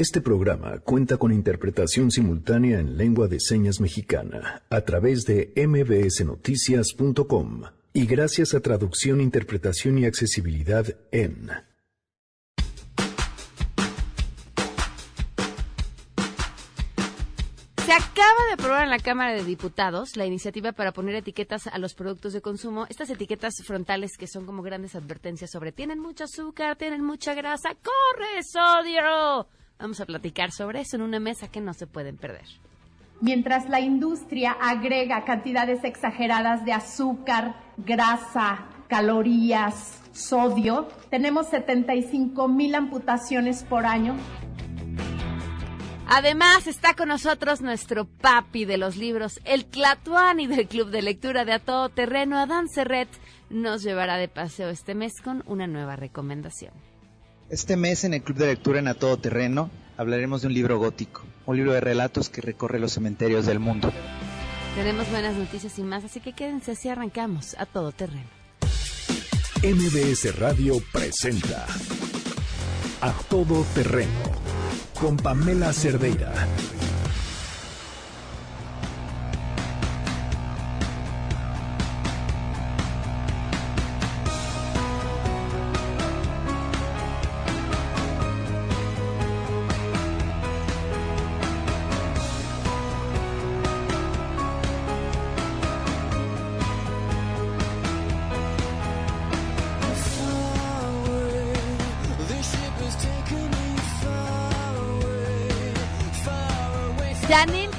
Este programa cuenta con interpretación simultánea en lengua de señas mexicana a través de mbsnoticias.com y gracias a traducción, interpretación y accesibilidad en Se acaba de aprobar en la Cámara de Diputados la iniciativa para poner etiquetas a los productos de consumo. Estas etiquetas frontales que son como grandes advertencias sobre tienen mucho azúcar, tienen mucha grasa, corre sodio. Vamos a platicar sobre eso en una mesa que no se pueden perder. Mientras la industria agrega cantidades exageradas de azúcar, grasa, calorías, sodio, tenemos 75 mil amputaciones por año Además, está con nosotros nuestro papi de los libros, el Tlatuani del Club de Lectura de A Todo Terreno, Adán Serret, nos llevará de paseo este mes con una nueva recomendación. Este mes en el Club de Lectura en A Todo Terreno hablaremos de un libro gótico, un libro de relatos que recorre los cementerios del mundo. Tenemos buenas noticias y más, así que quédense si arrancamos a todo terreno. MBS Radio presenta A Todo Terreno con Pamela Cerdeira.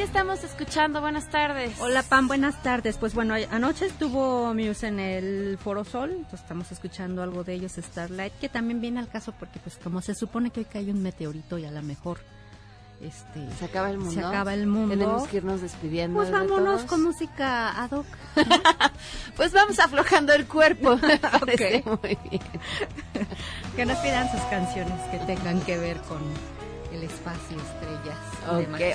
¿Qué estamos escuchando? Buenas tardes. Hola Pam, buenas tardes. Pues bueno, anoche estuvo Muse en el Foro Sol, entonces estamos escuchando algo de ellos, Starlight, que también viene al caso porque pues como se supone que hoy cae un meteorito y a lo mejor este se acaba el mundo. Se acaba el mundo. Tenemos que irnos despidiendo. Pues vámonos con música ad hoc. pues vamos aflojando el cuerpo. okay. Muy bien. que nos pidan sus canciones que tengan que ver con el espacio, estrellas.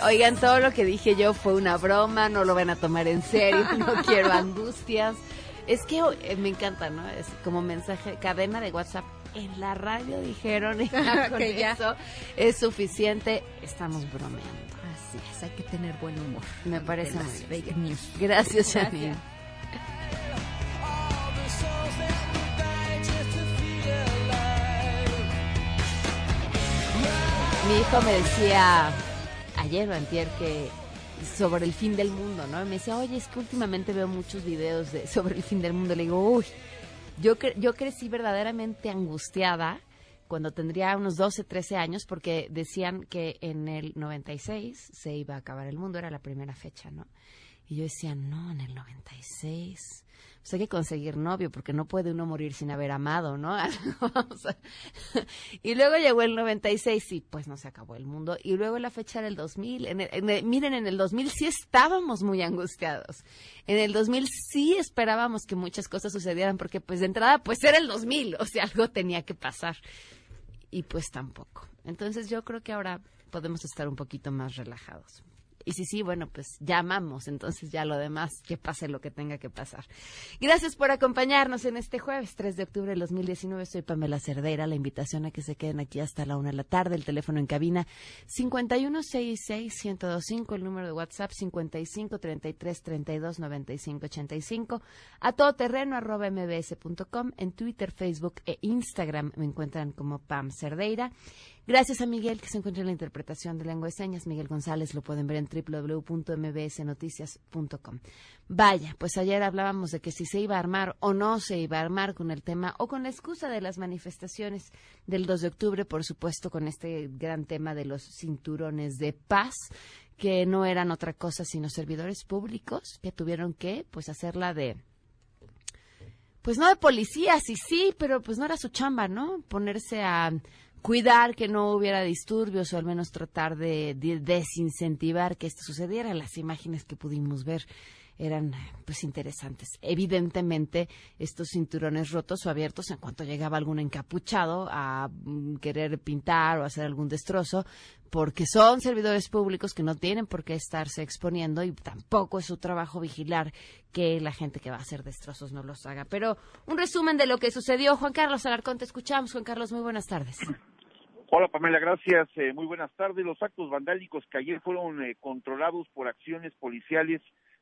Oigan, todo lo que dije yo fue una broma, no lo van a tomar en serio, no quiero angustias. Es que eh, me encanta, ¿no? Es como mensaje, cadena de WhatsApp. En la radio dijeron, y ya con Que ya. eso es suficiente, estamos bromeando. Así es, hay que tener buen humor. Me parece muy fake news. Gracias, Janine. Mi hijo me decía ayer o antier que sobre el fin del mundo, ¿no? Me decía, oye, es que últimamente veo muchos videos de, sobre el fin del mundo. Le digo, uy, yo, cre- yo crecí verdaderamente angustiada cuando tendría unos 12, 13 años porque decían que en el 96 se iba a acabar el mundo, era la primera fecha, ¿no? Y yo decía, no, en el 96. Pues hay que conseguir novio porque no puede uno morir sin haber amado, ¿no? Y luego llegó el 96 y pues no se acabó el mundo. Y luego la fecha era el 2000. En el- en el- miren, en el 2000 sí estábamos muy angustiados. En el 2000 sí esperábamos que muchas cosas sucedieran porque pues de entrada pues era el 2000, o sea, algo tenía que pasar. Y pues tampoco. Entonces yo creo que ahora podemos estar un poquito más relajados. Y sí, sí, bueno, pues llamamos, entonces ya lo demás, que pase lo que tenga que pasar. Gracias por acompañarnos en este jueves 3 de octubre del 2019. Soy Pamela Cerdeira. La invitación a que se queden aquí hasta la una de la tarde. El teléfono en cabina 5166-1025. El número de WhatsApp 5533329585. A todoterreno arroba mbs.com. En Twitter, Facebook e Instagram me encuentran como Pam Cerdeira. Gracias a Miguel que se encuentra en la interpretación de lengua de señas. Miguel González lo pueden ver en www.mbsnoticias.com. Vaya, pues ayer hablábamos de que si se iba a armar o no se iba a armar con el tema o con la excusa de las manifestaciones del 2 de octubre, por supuesto con este gran tema de los cinturones de paz que no eran otra cosa sino servidores públicos que tuvieron que pues hacerla de pues no de policía, sí, sí, pero pues no era su chamba, ¿no? Ponerse a cuidar que no hubiera disturbios o al menos tratar de, de desincentivar que esto sucediera. Las imágenes que pudimos ver eran pues interesantes. Evidentemente, estos cinturones rotos o abiertos, en cuanto llegaba algún encapuchado a mm, querer pintar o hacer algún destrozo, porque son servidores públicos que no tienen por qué estarse exponiendo y tampoco es su trabajo vigilar que la gente que va a hacer destrozos no los haga. Pero un resumen de lo que sucedió. Juan Carlos Alarcón, te escuchamos. Juan Carlos, muy buenas tardes. Hola Pamela, gracias. Eh, muy buenas tardes. Los actos vandálicos que ayer fueron eh, controlados por acciones policiales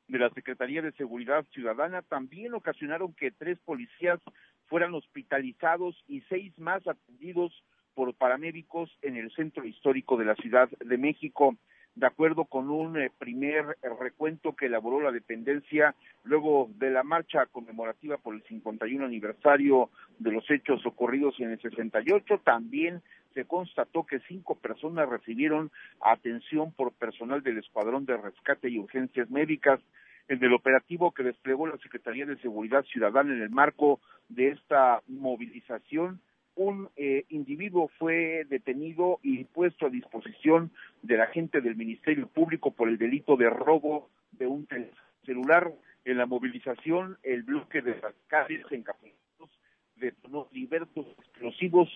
de la Secretaría de Seguridad Ciudadana también ocasionaron que tres policías fueran hospitalizados y seis más atendidos por paramédicos en el centro histórico de la Ciudad de México. De acuerdo con un eh, primer recuento que elaboró la dependencia luego de la marcha conmemorativa por el 51 aniversario de los hechos ocurridos en el 68, también se constató que cinco personas recibieron atención por personal del Escuadrón de Rescate y Urgencias Médicas en el operativo que desplegó la Secretaría de Seguridad Ciudadana en el marco de esta movilización un eh, individuo fue detenido y puesto a disposición de la gente del Ministerio Público por el delito de robo de un celular. En la movilización, el bloque de las calles encapuchados detonó diversos explosivos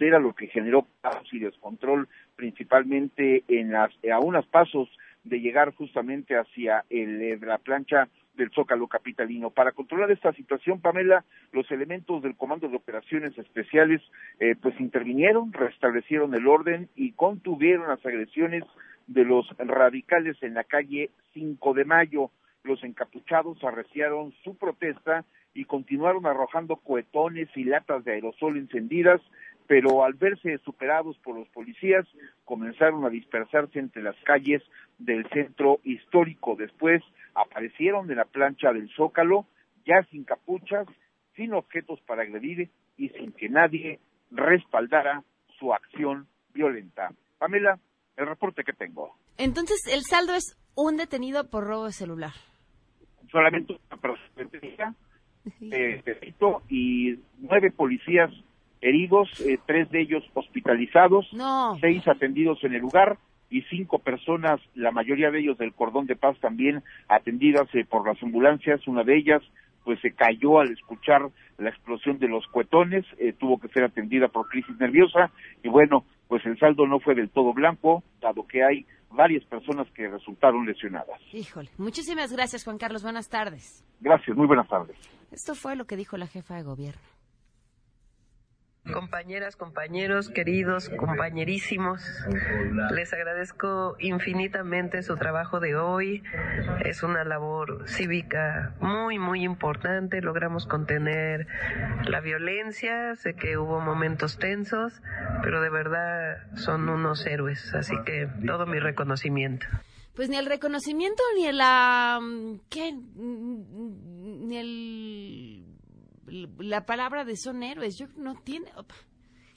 era lo que generó caos y descontrol principalmente en las a unos pasos de llegar justamente hacia el, eh, la plancha del Zócalo Capitalino. Para controlar esta situación, Pamela, los elementos del Comando de Operaciones Especiales eh, pues intervinieron, restablecieron el orden y contuvieron las agresiones de los radicales en la calle 5 de Mayo. Los encapuchados arreciaron su protesta y continuaron arrojando cohetones y latas de aerosol encendidas pero al verse superados por los policías, comenzaron a dispersarse entre las calles del centro histórico. Después aparecieron en la plancha del Zócalo, ya sin capuchas, sin objetos para agredir y sin que nadie respaldara su acción violenta. Pamela, el reporte que tengo. Entonces, el saldo es un detenido por robo de celular. Solamente una persona eh, y nueve policías heridos, eh, tres de ellos hospitalizados, seis atendidos en el lugar y cinco personas, la mayoría de ellos del cordón de paz también atendidas eh, por las ambulancias, una de ellas pues se cayó al escuchar la explosión de los cuetones, eh, tuvo que ser atendida por crisis nerviosa y bueno, pues el saldo no fue del todo blanco, dado que hay varias personas que resultaron lesionadas. Híjole, muchísimas gracias Juan Carlos, buenas tardes. Gracias, muy buenas tardes. Esto fue lo que dijo la jefa de gobierno. Compañeras, compañeros, queridos, compañerísimos, les agradezco infinitamente su trabajo de hoy. Es una labor cívica muy, muy importante. Logramos contener la violencia. Sé que hubo momentos tensos, pero de verdad son unos héroes. Así que todo mi reconocimiento. Pues ni el reconocimiento ni el... ¿Qué? Ni el la palabra de son héroes. Yo no tiene,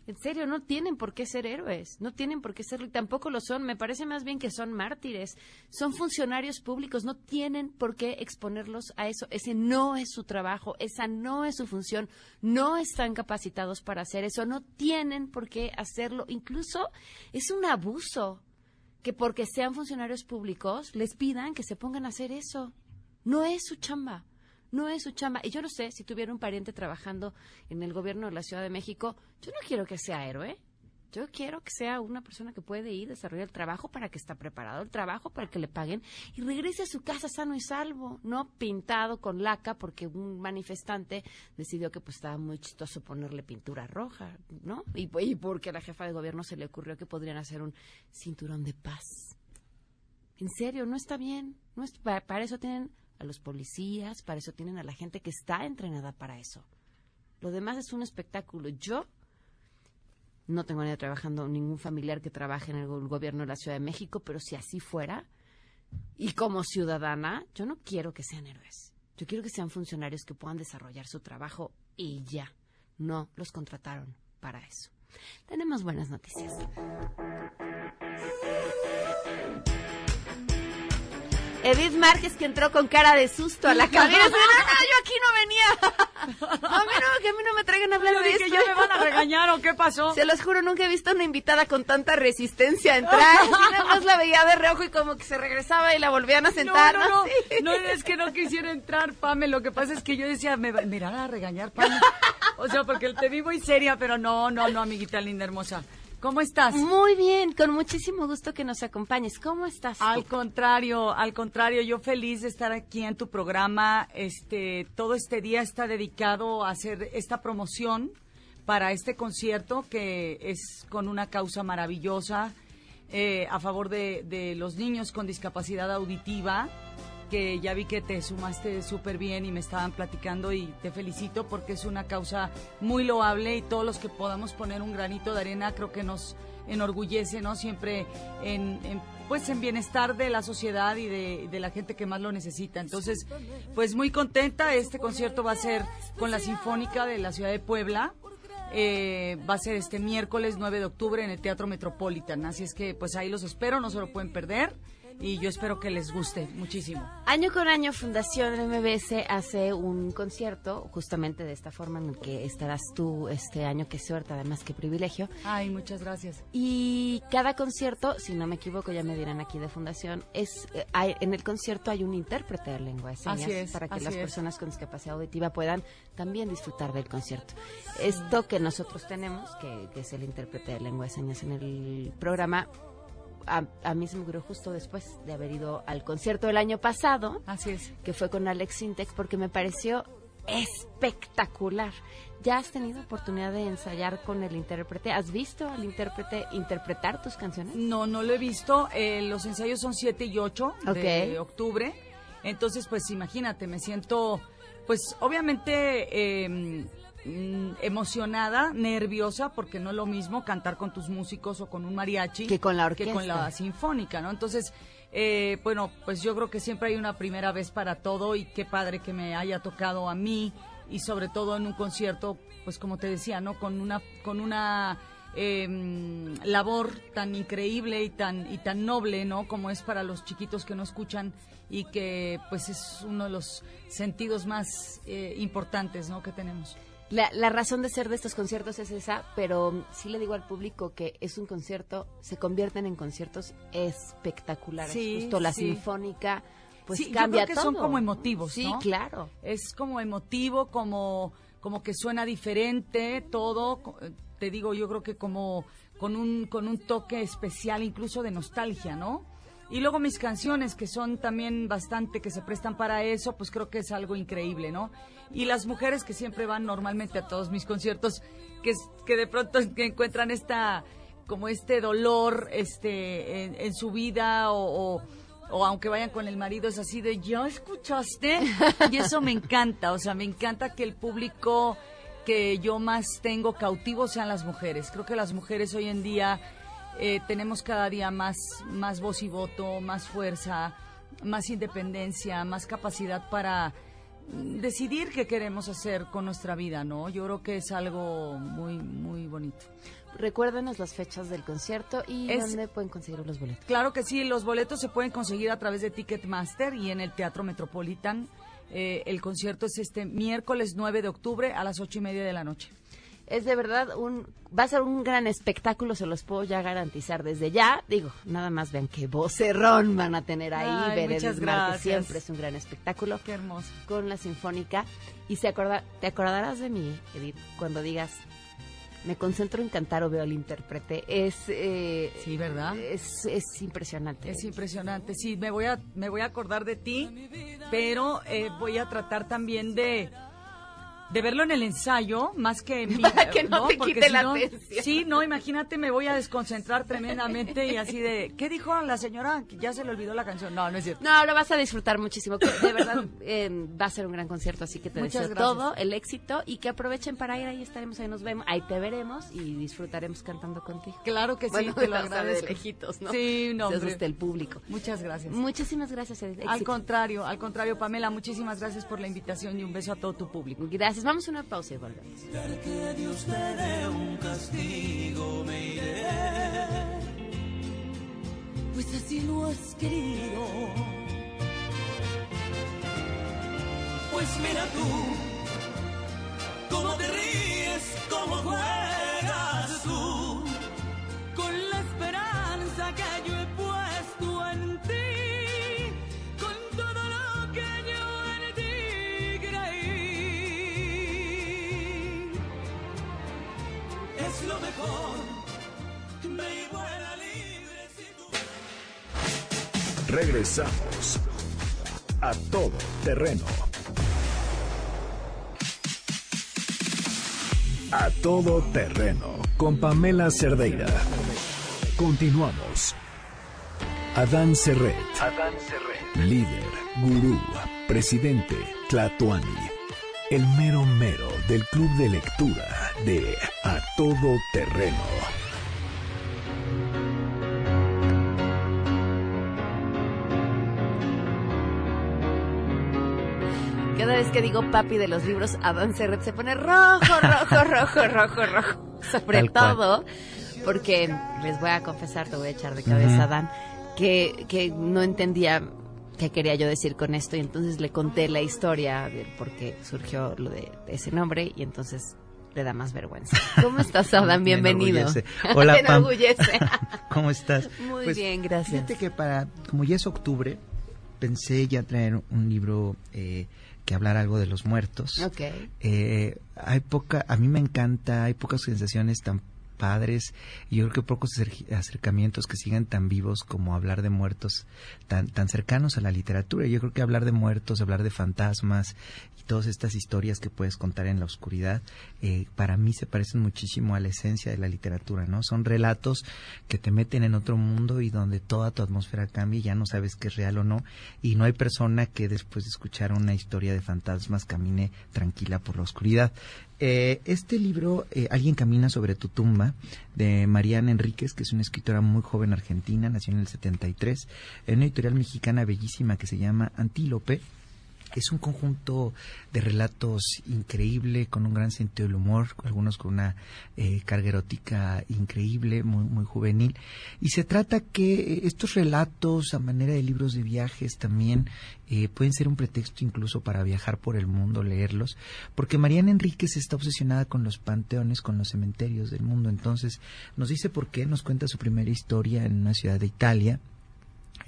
en serio, no tienen por qué ser héroes, no tienen por qué serlo y tampoco lo son. Me parece más bien que son mártires, son funcionarios públicos, no tienen por qué exponerlos a eso. Ese no es su trabajo, esa no es su función, no están capacitados para hacer eso, no tienen por qué hacerlo. Incluso es un abuso que porque sean funcionarios públicos les pidan que se pongan a hacer eso. No es su chamba no es su chamba. Y yo no sé, si tuviera un pariente trabajando en el gobierno de la Ciudad de México, yo no quiero que sea héroe. Yo quiero que sea una persona que puede ir, desarrollar el trabajo para que está preparado, el trabajo para que le paguen y regrese a su casa sano y salvo, no pintado con laca porque un manifestante decidió que pues estaba muy chistoso ponerle pintura roja, ¿no? Y, y porque a la jefa de gobierno se le ocurrió que podrían hacer un cinturón de paz. En serio, no está bien. No es, para eso tienen a los policías, para eso tienen a la gente que está entrenada para eso. Lo demás es un espectáculo. Yo no tengo nadie trabajando, ningún familiar que trabaje en el gobierno de la Ciudad de México, pero si así fuera, y como ciudadana, yo no quiero que sean héroes. Yo quiero que sean funcionarios que puedan desarrollar su trabajo y ya. No los contrataron para eso. Tenemos buenas noticias. Edith Márquez que entró con cara de susto a la cabina. No, no, yo aquí no venía. a mí no, que a mí no me traigan a hablar de esto. que ya me van a regañar o qué pasó. Se los juro, nunca he visto una invitada con tanta resistencia a entrar. nada más la veía de reojo y como que se regresaba y la volvían a sentar. No, no, no. es que no quisiera entrar, Pame. Lo que pasa es que yo decía, me, irán a regañar, Pame. O sea, porque te vi muy seria, pero no, no, no, amiguita linda, hermosa. ¿Cómo estás? Muy bien, con muchísimo gusto que nos acompañes. ¿Cómo estás? Al contrario, al contrario, yo feliz de estar aquí en tu programa. Este, todo este día está dedicado a hacer esta promoción para este concierto que es con una causa maravillosa eh, a favor de, de los niños con discapacidad auditiva que ya vi que te sumaste súper bien y me estaban platicando y te felicito porque es una causa muy loable y todos los que podamos poner un granito de arena creo que nos enorgullece, ¿no? Siempre en, pues en bienestar de la sociedad y de, de, la gente que más lo necesita. Entonces, pues muy contenta. Este concierto va a ser con la Sinfónica de la Ciudad de Puebla. Eh, va a ser este miércoles 9 de octubre en el Teatro Metropolitan. Así es que pues ahí los espero, no se lo pueden perder y yo espero que les guste muchísimo. Año con año Fundación MBS hace un concierto justamente de esta forma en el que estarás tú este año, qué suerte, además qué privilegio. Ay, muchas gracias. Y cada concierto, si no me equivoco, ya me dirán aquí de Fundación, es eh, hay, en el concierto hay un intérprete de lengua de señas para que las personas con discapacidad auditiva puedan también disfrutar del concierto. Esto que nosotros tenemos, que, que es el intérprete de lengua de señas en el programa, a, mí se me ocurrió justo después de haber ido al concierto del año pasado. Así es. Que fue con Alex Sintex, porque me pareció espectacular. ¿Ya has tenido oportunidad de ensayar con el intérprete? ¿Has visto al intérprete interpretar tus canciones? No, no lo he visto. Eh, los ensayos son 7 y 8 de octubre. Entonces, pues imagínate, me siento, pues obviamente... Eh, Mm, emocionada, nerviosa, porque no es lo mismo cantar con tus músicos o con un mariachi que con la orquesta. Que con la sinfónica, ¿no? Entonces, eh, bueno, pues yo creo que siempre hay una primera vez para todo y qué padre que me haya tocado a mí y sobre todo en un concierto, pues como te decía, ¿no? Con una, con una em, labor tan increíble y tan, y tan noble, ¿no? Como es para los chiquitos que no escuchan y que pues es uno de los sentidos más eh, importantes, ¿no? Que tenemos. La, razón de ser de estos conciertos es esa, pero sí le digo al público que es un concierto, se convierten en conciertos espectaculares. Justo la sinfónica, pues sí, cambia yo creo que son como emotivos, Sí, claro. Es como emotivo, como, como que suena diferente, todo. Te digo, yo creo que como con un, con un toque especial, incluso de nostalgia, ¿no? Y luego mis canciones, que son también bastante, que se prestan para eso, pues creo que es algo increíble, ¿no? Y las mujeres que siempre van normalmente a todos mis conciertos, que, que de pronto encuentran esta, como este dolor este, en, su vida o, o, aunque vayan con el marido, es así de, ¿ya escuchaste? Y eso me encanta, o sea, me encanta que el público que yo más tengo cautivo sean las mujeres. Creo que las mujeres hoy en día eh, tenemos cada día más, más voz y voto, más fuerza, más independencia, más capacidad para decidir qué queremos hacer con nuestra vida, ¿no? Yo creo que es algo muy, muy bonito. Recuérdenos las fechas del concierto y dónde pueden conseguir los boletos. Claro que sí, los boletos se pueden conseguir a través de Ticketmaster y en el Teatro Metropolitan. Eh, el concierto es este miércoles 9 de octubre a las ocho y media de la noche es de verdad un va a ser un gran espectáculo, se los puedo ya garantizar desde ya. Digo, nada más vean qué vocerrón van a tener ahí, ver el que siempre es un gran espectáculo. Qué hermoso. Con la Sinfónica y se acorda, te acordarás de mí, Edith, cuando digas me concentro en cantar o veo al intérprete. Es eh, sí, ¿verdad? Es, es impresionante. Es impresionante. Sí, me voy a me voy a acordar de ti, pero eh, voy a tratar también de de verlo en el ensayo, más que en Para que no, te quite la atención. Sí, no, imagínate, me voy a desconcentrar tremendamente y así de, ¿qué dijo la señora? Ya se le olvidó la canción. No, no es cierto. No, lo vas a disfrutar muchísimo. De verdad, eh, va a ser un gran concierto, así que te deseo todo, el éxito y que aprovechen para ir. Ahí estaremos, ahí nos vemos, ahí te veremos y disfrutaremos cantando contigo. Claro que sí, te lo agradezco. De lejitos, ¿no? Sí, no, hombre. el público. Muchas gracias. Muchísimas gracias, Al contrario, al contrario, Pamela, muchísimas gracias por la invitación y un beso a todo tu público. Gracias. Vamos a una pausa volvemos. Que Dios te dé un castigo, me iré. Pues así lo has querido. Pues mira tú, cómo te ríes, cómo juegas tú, con la esperanza que yo Regresamos a todo terreno. A todo terreno con Pamela Cerdeira. Continuamos. Adán Serret. Adán Serret. Líder, gurú, presidente, Tlatuani. El mero mero del club de lectura de A todo terreno. Cada vez que digo papi de los libros, Adán Serret se pone rojo, rojo, rojo, rojo, rojo. Sobre Tal cual. todo porque les voy a confesar, te voy a echar de cabeza, Ujú. Adán, que, que no entendía qué quería yo decir con esto y entonces le conté la historia de por qué surgió lo de ese nombre y entonces le da más vergüenza. ¿Cómo estás, Adán? Me Bienvenido. enorgullece. Hola, Te Pam. enorgullece. ¿Cómo estás? Muy Pues, bien, gracias. Fíjate que para, como ya es octubre, pensé ya traer un libro eh, que hablar algo de los muertos. Ok. Eh, hay poca, a mí me encanta, hay pocas sensaciones tan padres y yo creo que pocos acer- acercamientos que sigan tan vivos como hablar de muertos tan tan cercanos a la literatura. Yo creo que hablar de muertos, hablar de fantasmas y todas estas historias que puedes contar en la oscuridad, eh, para mí se parecen muchísimo a la esencia de la literatura, ¿no? Son relatos que te meten en otro mundo y donde toda tu atmósfera cambia y ya no sabes qué es real o no y no hay persona que después de escuchar una historia de fantasmas camine tranquila por la oscuridad. Eh, este libro, eh, Alguien camina sobre tu tumba, de Mariana Enríquez, que es una escritora muy joven argentina, nació en el 73, en una editorial mexicana bellísima que se llama Antílope. Es un conjunto de relatos increíble, con un gran sentido del humor, algunos con una eh, carga erótica increíble, muy, muy juvenil. Y se trata que estos relatos, a manera de libros de viajes, también eh, pueden ser un pretexto incluso para viajar por el mundo, leerlos, porque Mariana Enríquez está obsesionada con los panteones, con los cementerios del mundo. Entonces, nos dice por qué, nos cuenta su primera historia en una ciudad de Italia,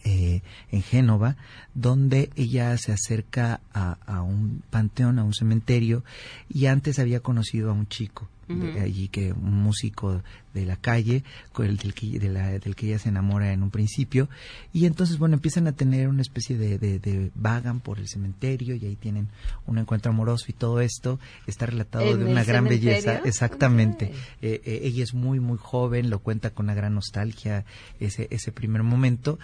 eh, en Génova, donde ella se acerca a, a un panteón, a un cementerio, y antes había conocido a un chico de allí, que un músico de la calle, con el del que, de la- del que ella se enamora en un principio, y entonces, bueno, empiezan a tener una especie de, de, de vagan por el cementerio, y ahí tienen un encuentro amoroso y todo esto está relatado ¿En de una gran cementerio? belleza, exactamente. Eh, eh, ella es muy, muy joven, lo cuenta con una gran nostalgia ese, ese primer momento.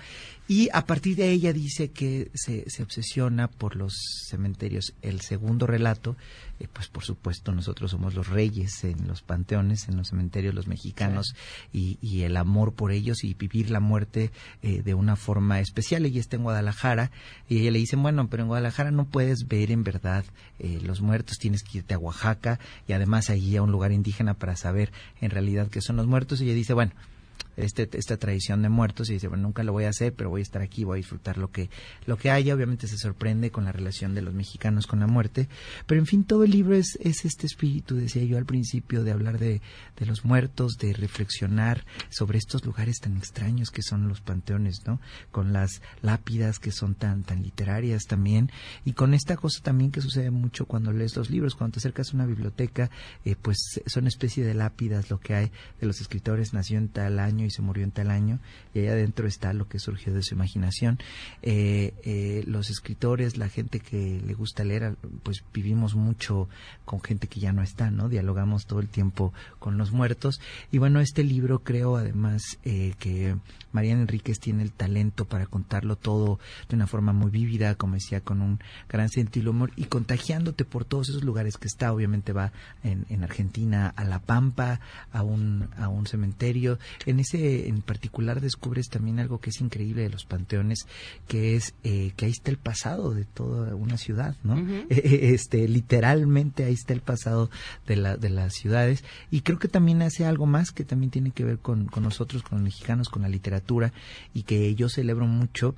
Y a partir de ella dice que se, se obsesiona por los cementerios. El segundo relato, eh, pues por supuesto nosotros somos los reyes en los panteones, en los cementerios, los mexicanos, y, y el amor por ellos y vivir la muerte eh, de una forma especial. Ella está en Guadalajara y ella le dicen, bueno, pero en Guadalajara no puedes ver en verdad eh, los muertos, tienes que irte a Oaxaca y además allí a un lugar indígena para saber en realidad qué son los muertos. Y ella dice, bueno, este, esta tradición de muertos y dice, bueno, nunca lo voy a hacer, pero voy a estar aquí, voy a disfrutar lo que, lo que haya. Obviamente se sorprende con la relación de los mexicanos con la muerte, pero en fin, todo el libro es, es este espíritu, decía yo al principio, de hablar de, de los muertos, de reflexionar sobre estos lugares tan extraños que son los panteones, ¿no? Con las lápidas que son tan, tan literarias también, y con esta cosa también que sucede mucho cuando lees los libros, cuando te acercas a una biblioteca, eh, pues son especie de lápidas lo que hay de los escritores, nació en tal año y se murió en tal año, y ahí adentro está lo que surgió de su imaginación. Eh, eh, los escritores, la gente que le gusta leer, pues vivimos mucho con gente que ya no está, ¿no? Dialogamos todo el tiempo con los muertos. Y bueno, este libro creo además eh, que Mariana Enríquez tiene el talento para contarlo todo de una forma muy vívida, como decía, con un gran sentido humor y contagiándote por todos esos lugares que está. Obviamente va en, en Argentina a La Pampa, a un, a un cementerio. En ese en particular descubres también algo que es increíble de los panteones, que es eh, que ahí está el pasado de toda una ciudad, ¿no? Eh, eh, este literalmente ahí está el pasado de, la, de las ciudades y creo que también hace algo más que también tiene que ver con, con nosotros, con los mexicanos, con la literatura y que yo celebro mucho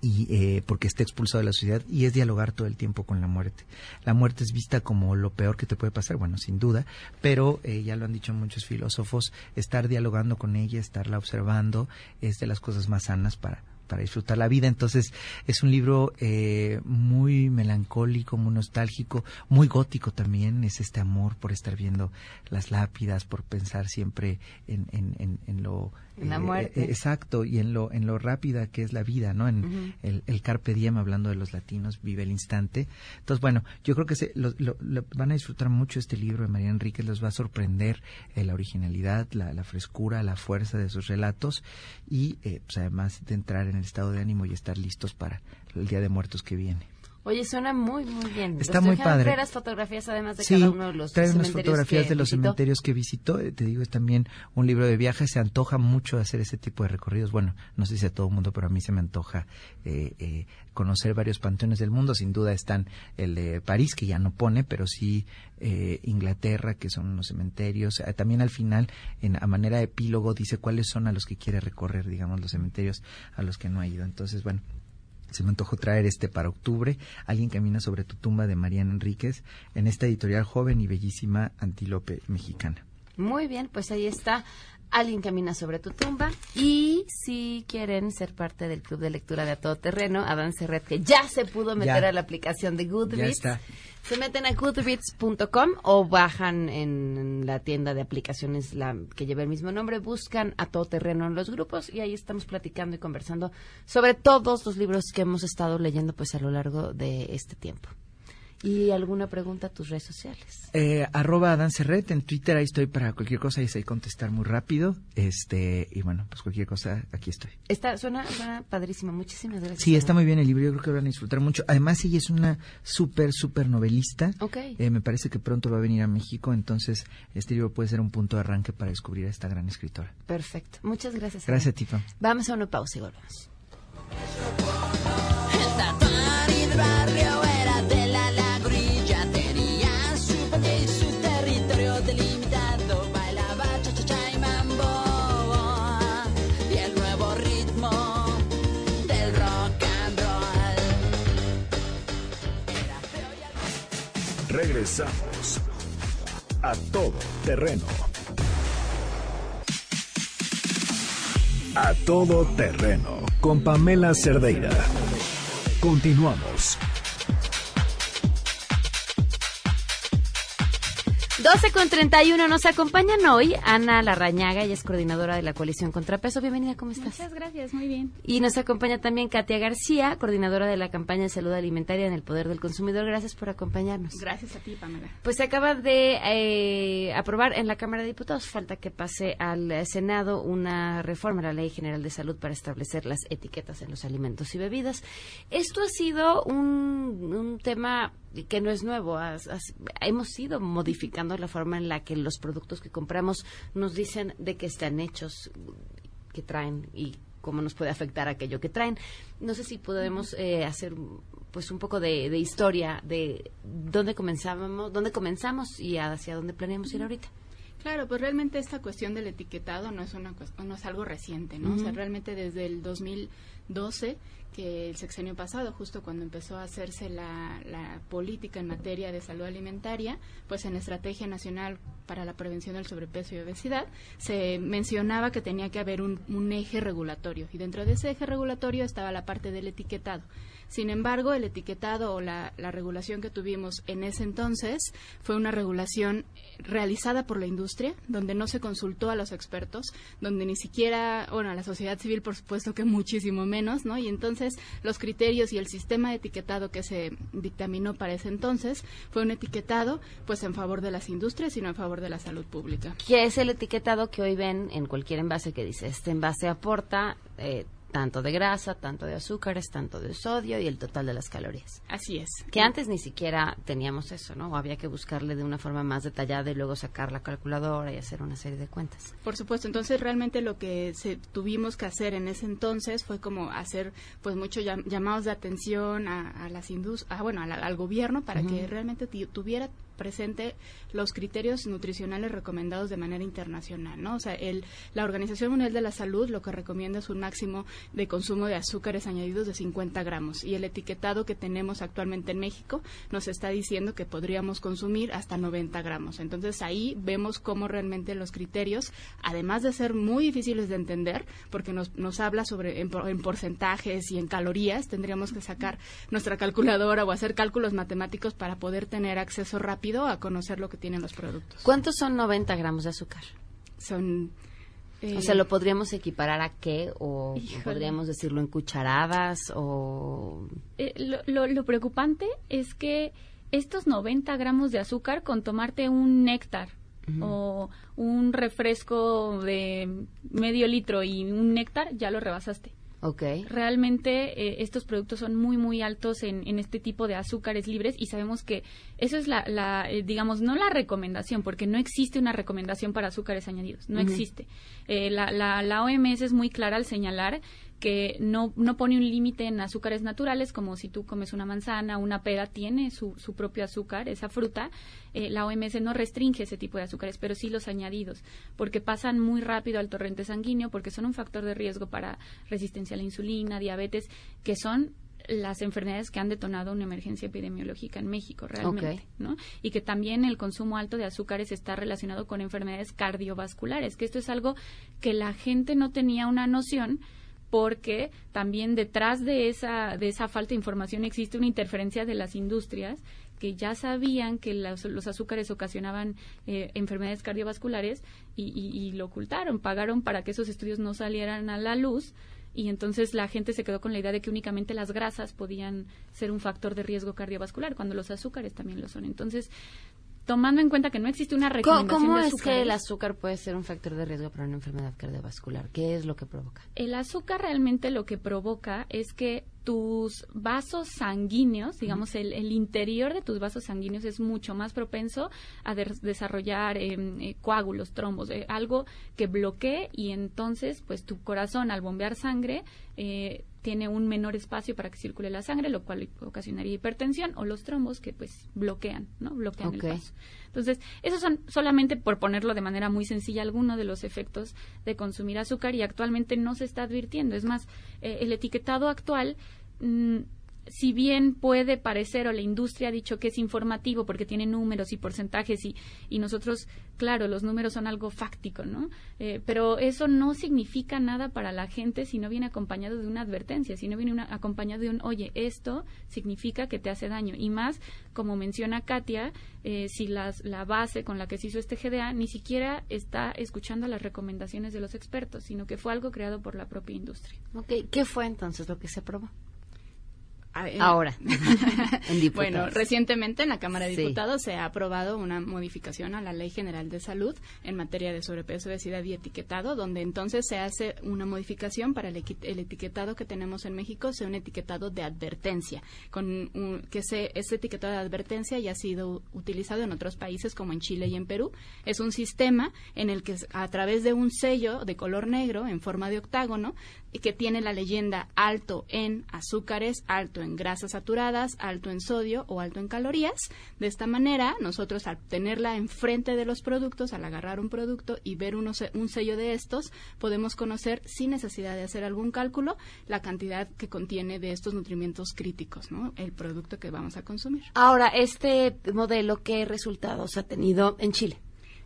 y eh, porque está expulsado de la sociedad y es dialogar todo el tiempo con la muerte. La muerte es vista como lo peor que te puede pasar, bueno, sin duda, pero eh, ya lo han dicho muchos filósofos, estar dialogando con ella, estarla observando es de las cosas más sanas para para disfrutar la vida. Entonces es un libro eh, muy melancólico, muy nostálgico, muy gótico también. Es este amor por estar viendo las lápidas, por pensar siempre en, en, en, lo en la eh, muerte. eh, exacto y en lo en lo rápida que es la vida, ¿no? En el, el carpe diem hablando de los latinos vive el instante. Entonces bueno, yo creo que se, lo, lo- lo- van a disfrutar mucho este libro de María Enríquez. Les va a sorprender eh, la originalidad, la, la frescura, la fuerza de sus relatos y eh, pues además de entrar en el estado de ánimo y estar listos para el Día de Muertos que viene. Oye, suena muy, muy bien. Está muy padre. las fotografías además de Sí, cada uno de los trae unas fotografías de los visitó. cementerios que visitó. Eh, Te digo, es también un libro de viajes. Se antoja mucho hacer ese tipo de recorridos. Bueno, no sé si a todo el mundo, pero a mí se me antoja eh, eh, conocer varios panteones del mundo. Sin duda están el de París, que ya no pone, pero sí eh, Inglaterra, que son unos cementerios. Eh, también al final, en, a manera de epílogo, dice cuáles son a los que quiere recorrer, digamos, los cementerios a los que no ha ido. Entonces, bueno, se me antojó traer este para octubre. Alguien camina sobre tu tumba de Mariana Enríquez en esta editorial joven y bellísima Antílope Mexicana. Muy bien, pues ahí está. Alguien camina sobre tu tumba. Y si quieren ser parte del club de lectura de A Todo Terreno, Adán Serret, que ya se pudo meter Ya. a la aplicación de Goodreads. Ya está. Se meten a goodreads.com o bajan en la tienda de aplicaciones la, que lleva el mismo nombre, buscan a todo terreno en los grupos y ahí estamos platicando y conversando sobre todos los libros que hemos estado leyendo pues a lo largo de este tiempo. ¿Y alguna pregunta a tus redes sociales? Eh, arroba Adán Serret en Twitter, ahí estoy para cualquier cosa y sé contestar muy rápido. Este, y bueno, pues cualquier cosa, aquí estoy. Está, suena, suena padrísimo. Muchísimas gracias. Sí, está muy bien el libro, yo creo que van a disfrutar mucho. Además, ella es una súper, súper novelista. Ok. Eh, me parece que pronto va a venir a México, entonces este libro puede ser un punto de arranque para descubrir a esta gran escritora. Perfecto. Muchas gracias. Gracias. Tifa. Vamos a una pausa y volvemos. A todo terreno. A todo terreno con Pamela Cerdeira. Continuamos. 12 con 31 nos acompañan hoy Ana Larrañaga, ella es coordinadora de la coalición Contrapeso. Bienvenida, ¿cómo estás? Muchas gracias, muy bien. Y nos acompaña también Katia García, coordinadora de la campaña de salud alimentaria en el poder del consumidor. Gracias por acompañarnos. Gracias a ti, Pamela. Pues se acaba de eh, aprobar en la Cámara de Diputados, falta que pase al Senado una reforma a la Ley General de Salud para establecer las etiquetas en los alimentos y bebidas. Esto ha sido un, un tema que no es nuevo. Has- has- hemos ido modificando la forma en la que los productos que compramos nos dicen de qué están hechos, que traen y cómo nos puede afectar aquello que traen. No sé si podemos eh, hacer pues un poco de, de historia de dónde comenzamos, dónde comenzamos y hacia dónde planeamos ir ahorita. Claro, pues realmente esta cuestión del etiquetado no es una no es algo reciente, ¿no? O sea, realmente desde el 2012 que el sexenio pasado, justo cuando empezó a hacerse la, política en materia de salud alimentaria, pues en Estrategia Nacional para la Prevención del Sobrepeso y Obesidad, se mencionaba que tenía que haber un, un eje regulatorio y dentro de ese eje regulatorio estaba la parte del etiquetado. Sin embargo, el etiquetado o la, la regulación que tuvimos en ese entonces fue una regulación realizada por la industria, donde no se consultó a los expertos, donde ni siquiera, bueno, a la sociedad civil, por supuesto que muchísimo menos, ¿no? Y entonces los criterios y el sistema de etiquetado que se dictaminó para ese entonces fue un etiquetado, pues en favor de las industrias y no en favor de la salud pública. Que es el etiquetado que hoy ven en cualquier envase que dice, este envase aporta eh, tanto de grasa, tanto de azúcares, tanto de sodio y el total de las calorías. Así es. Que antes ni siquiera teníamos eso, ¿no? O había que buscarle de una forma más detallada y luego sacar la calculadora y hacer una serie de cuentas. Por supuesto, entonces realmente lo que se tuvimos que hacer en ese entonces fue como hacer pues muchos llamados de atención a, a las indus a, bueno, a la- al gobierno para que realmente tuviera presente los criterios nutricionales recomendados de manera internacional, ¿no? O sea, el, la Organización Mundial de la Salud lo que recomienda es un máximo de consumo de azúcares añadidos de 50 gramos y el etiquetado que tenemos actualmente en México nos está diciendo que podríamos consumir hasta 90 gramos. Entonces ahí vemos cómo realmente los criterios, además de ser muy difíciles de entender, porque nos, nos habla sobre en, en porcentajes y en calorías, tendríamos que sacar nuestra calculadora o hacer cálculos matemáticos para poder tener acceso rápido a conocer lo que tienen los productos. ¿Cuántos son 90 gramos de azúcar? Son... eh, O sea, ¿lo podríamos equiparar a qué? ¿O Híjole. podríamos decirlo en cucharadas? ¿O Eh, lo, lo- lo preocupante es que estos 90 gramos de azúcar con tomarte un néctar o un refresco de medio litro y un néctar ya lo rebasaste. Ok. Realmente eh, estos productos son muy, muy altos en, en este tipo de azúcares libres y sabemos que eso es la, la, eh, digamos, no la recomendación, porque no existe una recomendación para azúcares añadidos, no existe. Eh, la, la, la OMS es muy clara al señalar que no, no pone un límite en azúcares naturales, como si tú comes una manzana, una pera, tiene su, su propio azúcar, esa fruta. Eh, la OMS no restringe ese tipo de azúcares, pero sí los añadidos, porque pasan muy rápido al torrente sanguíneo, porque son un factor de riesgo para resistencia a la insulina, diabetes, que son las enfermedades que han detonado una emergencia epidemiológica en México realmente. ¿no? Y que también el consumo alto de azúcares está relacionado con enfermedades cardiovasculares, que esto es algo que la gente no tenía una noción porque también detrás de esa de esa falta de información existe una interferencia de las industrias que ya sabían que los, azúcares ocasionaban eh, enfermedades cardiovasculares y- y lo ocultaron, pagaron para que esos estudios no salieran a la luz y entonces la gente se quedó con la idea de que únicamente las grasas podían ser un factor de riesgo cardiovascular, cuando los azúcares también lo son. Entonces, tomando en cuenta que no existe una ¿Cómo, recomendación cómo de es que el azúcar puede ser un factor de riesgo para una enfermedad cardiovascular? ¿Qué es lo que provoca? El azúcar realmente lo que provoca es que tus vasos sanguíneos, digamos, el, el interior de tus vasos sanguíneos es mucho más propenso a de- desarrollar em, eh, coágulos, trombos, eh, algo que bloquee y entonces, pues tu corazón al bombear sangre eh, tiene un menor espacio para que circule la sangre, lo cual ocasionaría hipertensión o los trombos que pues bloquean, ¿no? Bloquean el vaso. Entonces, esos son solamente por ponerlo de manera muy sencilla algunos de los efectos de consumir azúcar y actualmente no se está advirtiendo. Es más, eh, el etiquetado actual, mm, si bien puede parecer o la industria ha dicho que es informativo porque tiene números y porcentajes y, y nosotros, claro, los números son algo fáctico, ¿no? Eh, pero eso no significa nada para la gente si no viene acompañado de una advertencia, si no viene una- acompañado de un, oye, esto significa que te hace daño. Y más, como menciona Katia, eh, si las, la base con la que se hizo este GDA ni siquiera está escuchando las recomendaciones de los expertos, sino que fue algo creado por la propia industria. Ok, ¿Qué fue entonces lo que se aprobó? Ah, eh, Ahora, en. Bueno, recientemente en la Cámara de Sí. Diputados se ha aprobado una modificación a la Ley General de Salud en materia de sobrepeso, obesidad y etiquetado, donde entonces se hace una modificación para el, el etiquetado que tenemos en México, sea un etiquetado de advertencia, con un- que ese, ese etiquetado de advertencia ya ha sido utilizado en otros países como en Chile y en Perú. Es un sistema en el que a través de un sello de color negro en forma de octágono y que tiene la leyenda alto en azúcares, alto en grasas saturadas, alto en sodio o alto en calorías. De esta manera, nosotros al tenerla enfrente de los productos, al agarrar un producto y ver uno un sello de estos, podemos conocer sin necesidad de hacer algún cálculo la cantidad que contiene de estos nutrimientos críticos, ¿no? El producto que vamos a consumir. Ahora, este modelo, ¿qué resultados ha tenido en Chile?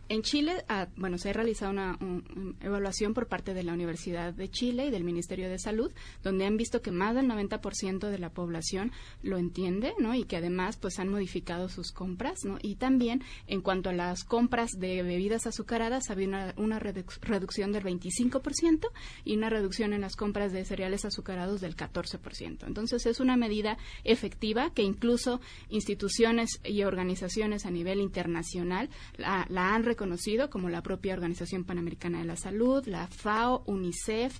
En Chile, ah, bueno, se ha realizado una un- un evaluación por parte de la Universidad de Chile y del Ministerio de Salud, donde han visto que más del 90% de la población lo entiende, ¿no? Y que además, pues, han modificado sus compras, ¿no? Y también, en cuanto a las compras de bebidas azucaradas, había una, una reduc- reducción del 25% y una reducción en las compras de cereales azucarados del 14%. Entonces, es una medida efectiva que incluso instituciones y organizaciones a nivel internacional la, la han reconocido, como la propia Organización Panamericana de la Salud, la FAO, UNICEF,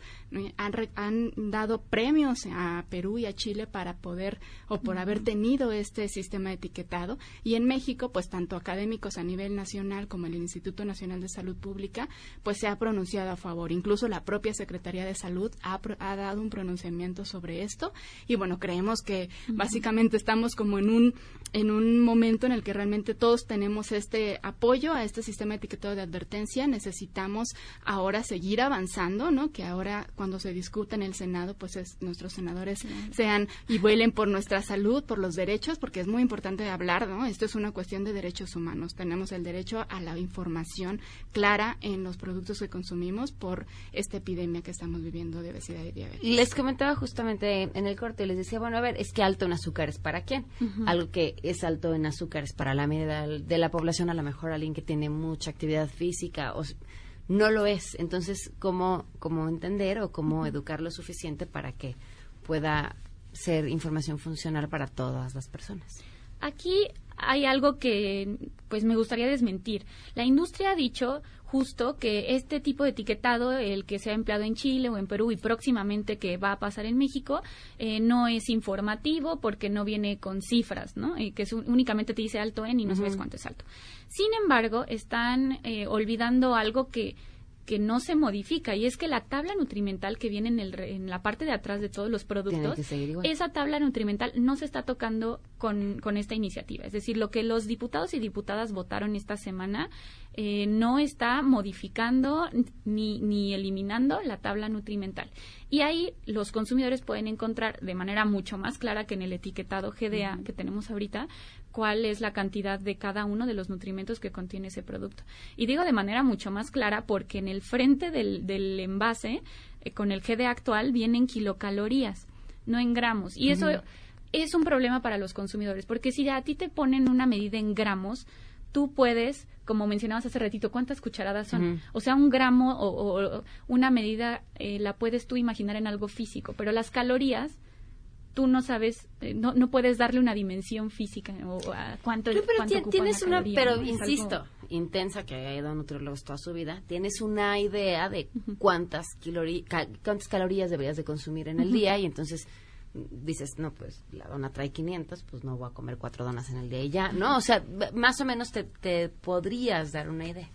han, re- han dado premios a Perú y a Chile para poder o por haber tenido este sistema de etiquetado. Y en México, pues tanto académicos a nivel nacional como el Instituto Nacional de Salud Pública, pues se ha pronunciado a favor. Incluso la propia Secretaría de Salud ha, ha dado un pronunciamiento sobre esto. Y bueno, creemos que básicamente estamos como en un, en un momento en el que realmente todos tenemos este apoyo a este sistema de etiquetado de advertencia. Necesitamos ahora seguir avanzando, ¿no? Que ahora cuando se discuta en el Senado, pues es- nuestros senadores sean y vuelen por nuestra salud, por los derechos, porque es muy importante hablar, ¿no? Esto es una cuestión de derechos humanos. Tenemos el derecho a la información clara en los productos que consumimos por esta epidemia que estamos viviendo de obesidad y diabetes. Les comentaba justamente en el corte, les decía, bueno, a ver, es que alto en azúcar es para quién. Algo que es alto en azúcar es para la media de la población, a lo mejor alguien que tiene mucha actividad física, o no lo es. Entonces, ¿cómo, cómo entender o cómo educar lo suficiente para que pueda ser información funcional para todas las personas? Aquí hay algo que pues me gustaría desmentir. La industria ha dicho justo que este tipo de etiquetado, el que se ha empleado en Chile o en Perú y próximamente que va a pasar en México, eh, no es informativo porque no viene con cifras, ¿no? Y que es un- únicamente te dice alto en y no sabes cuánto es alto. Sin embargo, están eh, olvidando algo que que no se modifica y es que la tabla nutrimental que viene en, el, en la parte de atrás de todos los productos esa tabla nutrimental no se está tocando con, con esta iniciativa. Es decir, lo que los diputados y diputadas votaron esta semana eh, no está modificando ni, ni eliminando la tabla nutrimental. Y ahí los consumidores pueden encontrar de manera mucho más clara que en el etiquetado GDA que tenemos ahorita cuál es la cantidad de cada uno de los nutrimentos que contiene ese producto. Y digo de manera mucho más clara porque en el frente del, del envase, eh, con el GDA actual, vienen kilocalorías, no en gramos. Y eso es un problema para los consumidores, porque si a ti te ponen una medida en gramos, tú puedes, como mencionabas hace ratito, ¿cuántas cucharadas son? O sea, un gramo o una medida eh, la puedes tú imaginar en algo físico, pero las calorías tú no sabes, eh, no, no puedes darle una dimensión física o a cuánto, No, pero cuánto tienes una, caloría, pero ¿no? Es algo- insisto, intensa que ha ido a nutriólogos toda su vida, tienes una idea de cuántas, cuántas calorías deberías de consumir en el día y entonces mm, dices, no, pues la dona trae 500, pues no voy a comer cuatro donas en el día y ya, ¿no? O sea, más o menos te, te podrías dar una idea.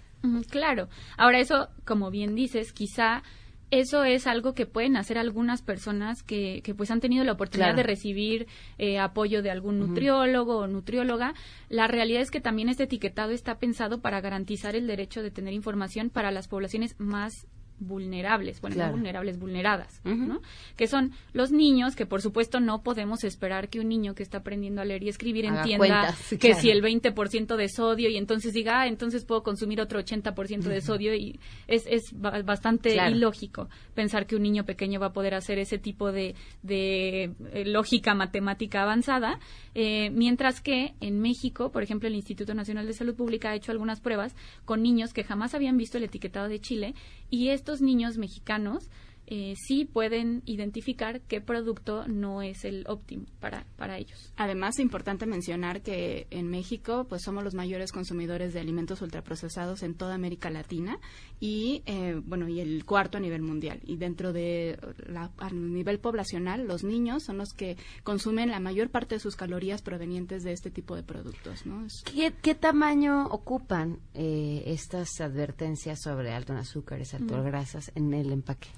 Claro. Ahora eso, como bien dices, quizá eso es algo que pueden hacer algunas personas que, que pues han tenido la oportunidad Claro. de recibir eh, apoyo de algún nutriólogo o nutrióloga. La realidad es que también este etiquetado está pensado para garantizar el derecho de tener información para las poblaciones más vulnerables, bueno, Claro. no vulnerables, vulneradas, ¿no? Que son los niños, que por supuesto no podemos esperar que un niño que está aprendiendo a leer y escribir Haga entienda cuentas, que claro. si el 20% de sodio y entonces diga, ah, entonces puedo consumir otro 80% de sodio y es, es ba- bastante Claro. ilógico pensar que un niño pequeño va a poder hacer ese tipo de, de, eh, lógica matemática avanzada, eh, mientras que en México, por ejemplo, el Instituto Nacional de Salud Pública ha hecho algunas pruebas con niños que jamás habían visto el etiquetado de Chile y niños mexicanos eh, sí pueden identificar qué producto no es el óptimo para, para ellos. Además, importante mencionar que en México, pues somos los mayores consumidores de alimentos ultraprocesados en toda América Latina y, eh, bueno, y el cuarto a nivel mundial. Y dentro de la, a nivel poblacional, los niños son los que consumen la mayor parte de sus calorías provenientes de este tipo de productos, ¿no? Es- ¿Qué, qué tamaño ocupan eh, estas advertencias sobre alto en azúcares, alto en Mm. grasas en el empaque?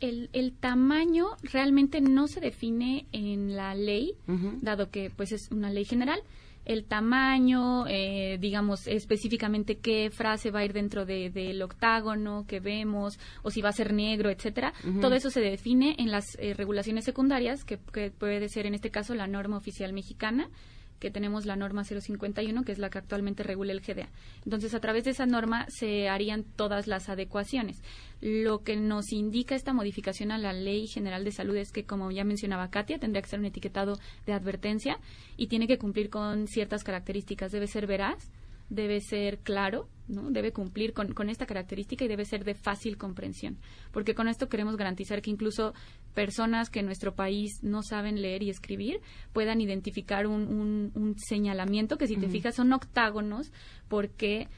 El, el tamaño realmente no se define en la ley, dado que pues es una ley general. El tamaño, eh, digamos específicamente qué frase va a ir dentro de- del octágono que vemos, o si va a ser negro, etcétera. Todo eso se define en las eh, regulaciones secundarias, que, que puede ser en este caso la norma oficial mexicana que tenemos la norma 051, que es la que actualmente regula el GDA. Entonces, a través de esa norma se harían todas las adecuaciones. Lo que nos indica esta modificación a la Ley General de Salud es que, como ya mencionaba Katia, tendría que ser un etiquetado de advertencia y tiene que cumplir con ciertas características. Debe ser veraz, debe ser claro, ¿no? Debe cumplir con, con esta característica y debe ser de fácil comprensión. Porque con esto queremos garantizar que incluso personas que en nuestro país no saben leer y escribir puedan identificar un, un- un señalamiento que si te fijas son octágonos porque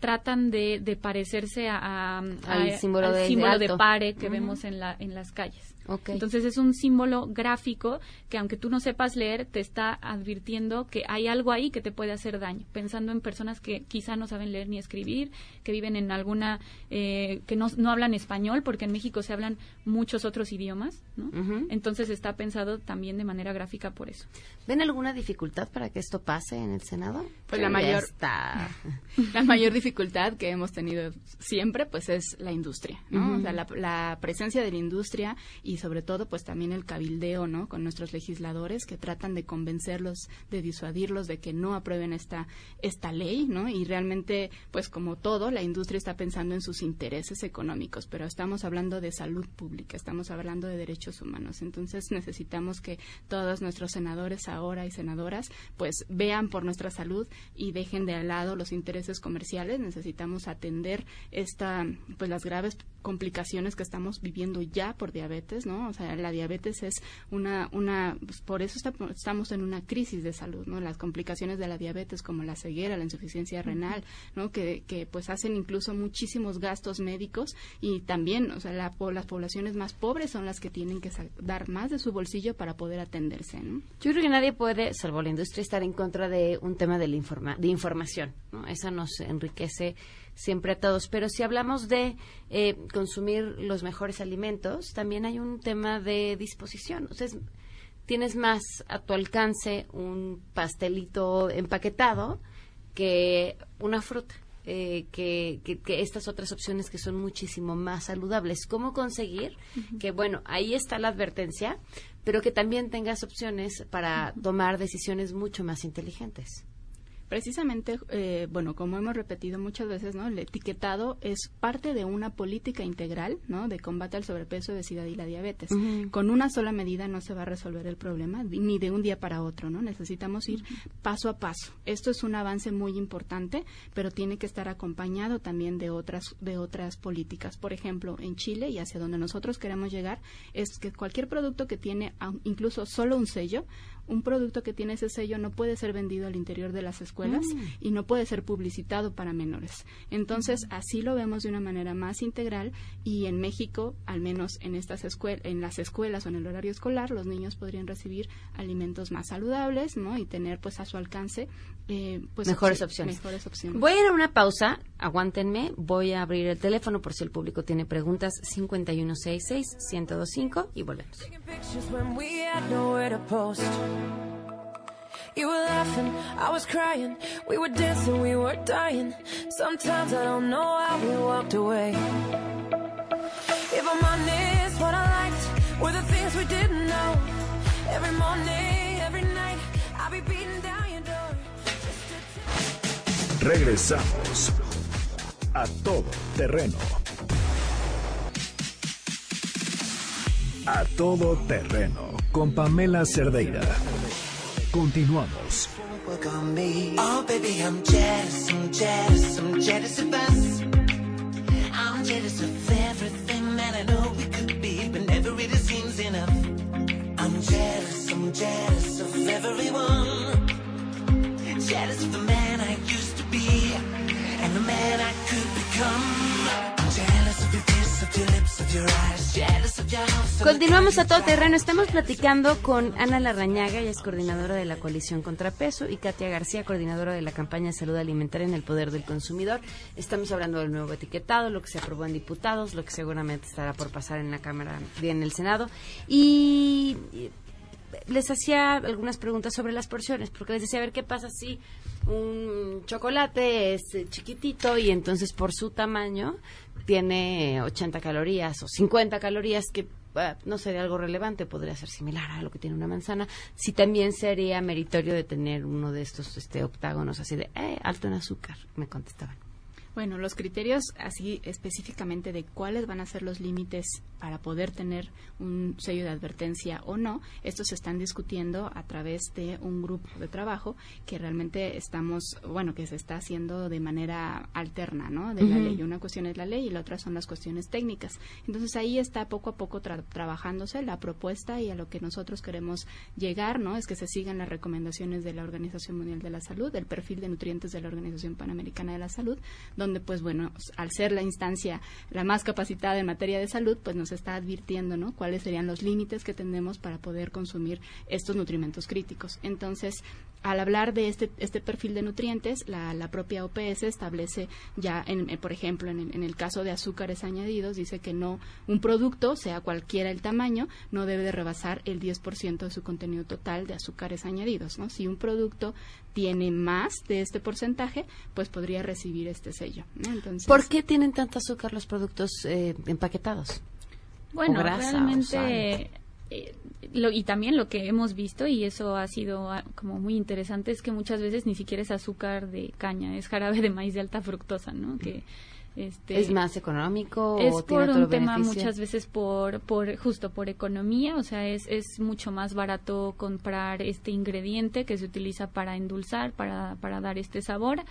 tratan de, de parecerse a, a- Al a- símbolo al de- símbolo pare que vemos en, la, en las calles. Entonces es un símbolo gráfico que aunque tú no sepas leer, te está advirtiendo que hay algo ahí que te puede hacer daño, pensando en personas que quizá no saben leer ni escribir, que viven en alguna, eh, que no, no hablan español, porque en México se hablan muchos otros idiomas, ¿no? Entonces está pensado también de manera gráfica por eso. ¿Ven alguna dificultad para que esto pase en el Senado? Pues la mayor- está. La mayor dificultad que hemos tenido siempre, pues, es la industria, ¿no? O sea, la, la presencia de la industria y, sobre todo, pues, también el cabildeo, ¿no? Con nuestros legisladores que tratan de convencerlos, de disuadirlos de que no aprueben esta, esta ley, ¿no? Y realmente, pues, como todo, la industria está pensando en sus intereses económicos, pero estamos hablando de salud pública, estamos hablando de derechos humanos. Entonces, necesitamos que todos nuestros senadores ahora y senadoras, pues, vean por nuestra salud y dejen de lado los intereses comerciales. Necesitamos atender esta, pues las graves complicaciones que estamos viviendo ya por diabetes, ¿no? O sea, la diabetes es una, una, pues, por eso está- estamos en una crisis de salud, ¿no? Las complicaciones de la diabetes como la ceguera, la insuficiencia renal, ¿no? Que, que pues hacen incluso muchísimos gastos médicos y también, o sea, la las poblaciones más pobres son las que tienen que dar más de su bolsillo para poder atenderse, ¿no? Yo creo que nadie puede, salvo la industria, estar en contra de un tema de, la informa- de información. ¿no? Esa nos enriquece siempre a todos. Pero si hablamos de eh, consumir los mejores alimentos, también hay un tema de disposición. O sea, es- tienes más a tu alcance un pastelito empaquetado que una fruta. eh, que, que- que estas otras opciones que son muchísimo más saludables. ¿Cómo conseguir que, bueno, ahí está la advertencia, pero que también tengas opciones para tomar decisiones mucho más inteligentes? Precisamente, eh, bueno, como hemos repetido muchas veces, ¿no? El etiquetado es parte de una política integral, ¿no? De combate al sobrepeso, obesidad y la diabetes. Con una sola medida no se va a resolver el problema, ni de un día para otro, ¿no? Necesitamos ir paso a paso. Esto es un avance muy importante, pero tiene que estar acompañado también de otras, de otras políticas. Por ejemplo, en Chile y hacia donde nosotros queremos llegar, es que cualquier producto que tiene incluso solo un sello, un producto que tiene ese sello no puede ser vendido al interior de las escuelas Mm. y no puede ser publicitado para menores. Entonces, así lo vemos de una manera más integral y en México, al menos en estas escuelas, en las escuelas o en el horario escolar, los niños podrían recibir alimentos más saludables, ¿no? Y tener pues a su alcance eh, pues mejores opci- opciones. Mejores opciones. Voy a ir a una pausa, aguántenme, voy a abrir el teléfono por si el público tiene preguntas, 5166-1025 y volvemos. You were laughing, I was crying. We were dancing, we were dying. Sometimes I don't know how we walked away. If I'm honest, what I liked were the things we didn't know. Every morning, every night, I'll be beating down. Regresamos a todo terreno. A todo terreno con Pamela Cerdeira. Continuamos. Oh, baby, I'm jealous, I'm jealous, I'm jealous of us. I'm jealous of everything that I know we could be, but never really seems enough. I'm jealous, I'm jealous of everyone. Jealous of the man Continuamos a todo terreno. Estamos platicando con Ana Larrañaga, ella es coordinadora de la coalición Contrapeso, y Katia García, coordinadora de la campaña de salud alimentaria en el poder del consumidor. Estamos hablando del nuevo etiquetado, lo que se aprobó en diputados, lo que seguramente estará por pasar en la Cámara y en el Senado. Y y les hacía algunas preguntas sobre las porciones, porque les decía, a ver qué pasa si un chocolate es chiquitito y entonces por su tamaño tiene 80 calorías o 50 calorías que eh, no sería algo relevante, podría ser similar a lo que tiene una manzana, si también sería meritorio de tener uno de estos este octágonos así de eh, alto en azúcar, me contestaban. Bueno, los criterios así específicamente de cuáles van a ser los límites para poder tener un sello de advertencia o no, estos se están discutiendo a través de un grupo de trabajo que realmente estamos, bueno, que se está haciendo de manera alterna, ¿no? De la ley. Una cuestión es la ley y la otra son las cuestiones técnicas. Entonces ahí está poco a poco tra- trabajándose la propuesta y a lo que nosotros queremos llegar, ¿no? Es que se sigan las recomendaciones de la Organización Mundial de la Salud, el perfil de nutrientes de la Organización Panamericana de la Salud, donde donde pues bueno, al ser la instancia la más capacitada en materia de salud, pues nos está advirtiendo, ¿no? Cuáles serían los límites que tenemos para poder consumir estos nutrimentos críticos. Entonces, al hablar de este, este perfil de nutrientes, la, la propia OPS establece ya, en, por ejemplo, en el, en el caso de azúcares añadidos, dice que no, un producto, sea cualquiera el tamaño, no debe de rebasar el 10% de su contenido total de azúcares añadidos. ¿no? Si un producto tiene más de este porcentaje, pues podría recibir este sello. ¿no? Entonces, ¿Por qué tienen tanto azúcar los productos eh, empaquetados? Bueno, grasa, realmente. Eh, lo, y también lo que hemos visto, y eso ha sido ah, como muy interesante, es que muchas veces ni siquiera es azúcar de caña, es jarabe de maíz de alta fructosa, ¿no? Que, este, ¿Es más económico es o tiene por otro un tema beneficio? muchas veces por, por justo por economía, o sea, es, es mucho más barato comprar este ingrediente que se utiliza para endulzar, para, para dar este sabor.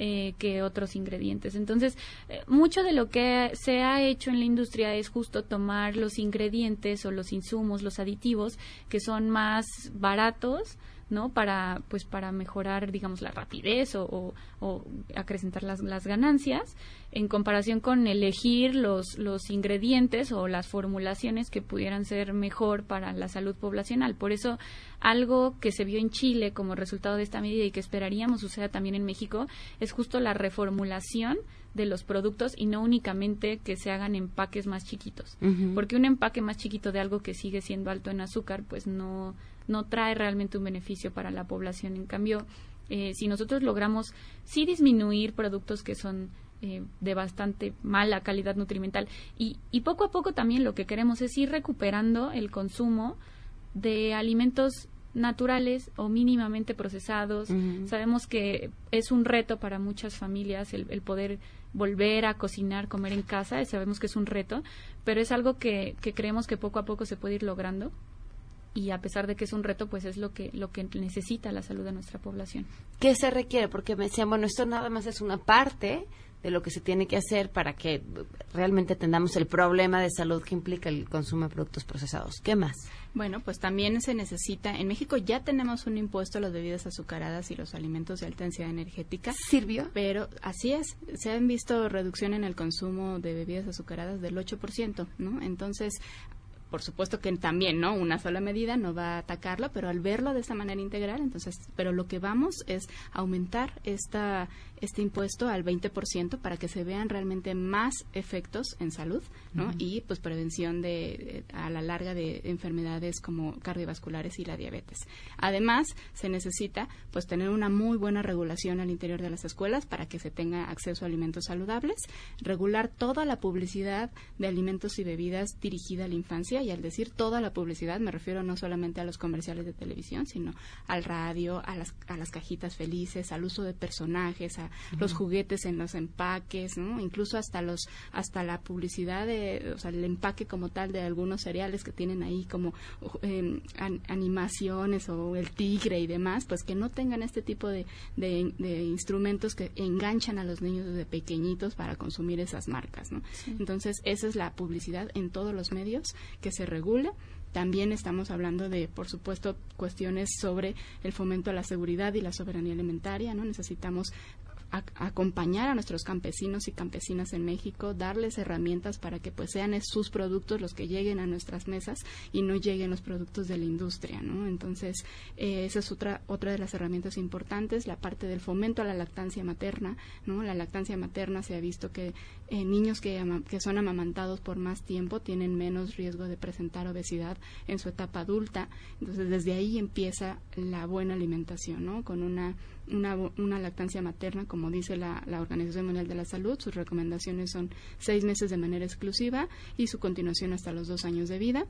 Eh, que otros ingredientes. Entonces, eh, mucho de lo que se ha hecho en la industria es justo tomar los ingredientes o los insumos, los aditivos que son más baratos, ¿no? Para, pues, para mejorar, digamos, la rapidez o, o- o acrecentar las, las ganancias en comparación con elegir los, los ingredientes o las formulaciones que pudieran ser mejor para la salud poblacional. Por eso, algo que se vio en Chile como resultado de esta medida y que esperaríamos suceda también en México es justo la reformulación de los productos y no únicamente que se hagan empaques más chiquitos. Porque un empaque más chiquito de algo que sigue siendo alto en azúcar, pues no, no trae realmente un beneficio para la población. En cambio, eh, si nosotros logramos sí disminuir productos que son eh, de bastante mala calidad nutrimental y, y poco a poco también lo que queremos es ir recuperando el consumo de alimentos naturales o mínimamente procesados. Sabemos que es un reto para muchas familias el, el poder volver a cocinar, comer en casa, sabemos que es un reto, pero es algo que, que creemos que poco a poco se puede ir logrando y a pesar de que es un reto, pues es lo que, lo que necesita la salud de nuestra población. ¿Qué se requiere? Porque me decían, bueno, esto nada más es una parte de lo que se tiene que hacer para que realmente atendamos el problema de salud que implica el consumo de productos procesados. ¿Qué más? Bueno, pues también se necesita, en México ya tenemos un impuesto a las bebidas azucaradas y los alimentos de alta densidad energética. ¿Sirvió? Pero así es, se han visto reducción en el consumo de bebidas azucaradas del 8%, ¿no? Entonces, por supuesto que también, ¿no? Una sola medida no va a atacarlo, pero al verlo de esta manera integral, entonces, pero lo que vamos es aumentar esta, este impuesto al 20% para que se vean realmente más efectos en salud, ¿no? Y pues prevención de- a la larga de enfermedades como cardiovasculares y la diabetes. Además, se necesita pues tener una muy buena regulación al interior de las escuelas para que se tenga acceso a alimentos saludables, regular toda la publicidad de alimentos y bebidas dirigida a la infancia y al decir toda la publicidad me refiero no solamente a los comerciales de televisión, sino al radio, a las, a las cajitas felices, al uso de personajes, a los juguetes en los empaques, ¿no? Incluso hasta los hasta la publicidad de, o sea, el empaque como tal de algunos cereales que tienen ahí como eh, an- animaciones o el tigre y demás, pues que no tengan este tipo de, de, de instrumentos que enganchan a los niños desde pequeñitos para consumir esas marcas, ¿no? Sí. Entonces, esa es la publicidad en todos los medios que se regule. También estamos hablando de, por supuesto, cuestiones sobre el fomento a la seguridad y la soberanía alimentaria, ¿no? Necesitamos acompañar a nuestros campesinos y campesinas en México, darles herramientas para que pues sean sus productos los que lleguen a nuestras mesas y no lleguen los productos de la industria, ¿no? Entonces, eh, esa es otra otra de las herramientas importantes, la parte del fomento a la lactancia materna, ¿no? La lactancia materna se ha visto que eh, niños que, que son amamantados por más tiempo tienen menos riesgo de presentar obesidad en su etapa adulta. Entonces, desde ahí empieza la buena alimentación, ¿no? Con una, una, una lactancia materna, como dice la, la Organización Mundial de la Salud, sus recomendaciones son seis meses de manera exclusiva y su continuación hasta los dos años de vida.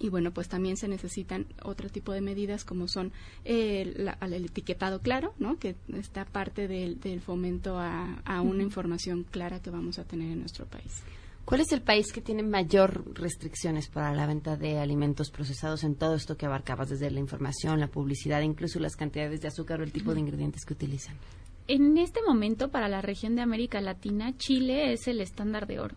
Y bueno, pues también se necesitan otro tipo de medidas como son eh, la- el etiquetado claro, ¿no? Que está parte del, del fomento a, a una información clara que vamos a tener en nuestro país. ¿Cuál es el país que tiene mayor restricciones para la venta de alimentos procesados en todo esto que abarcabas, desde la información, la publicidad, incluso las cantidades de azúcar o el tipo de ingredientes que utilizan? En este momento, para la región de América Latina, Chile es el estándar de oro.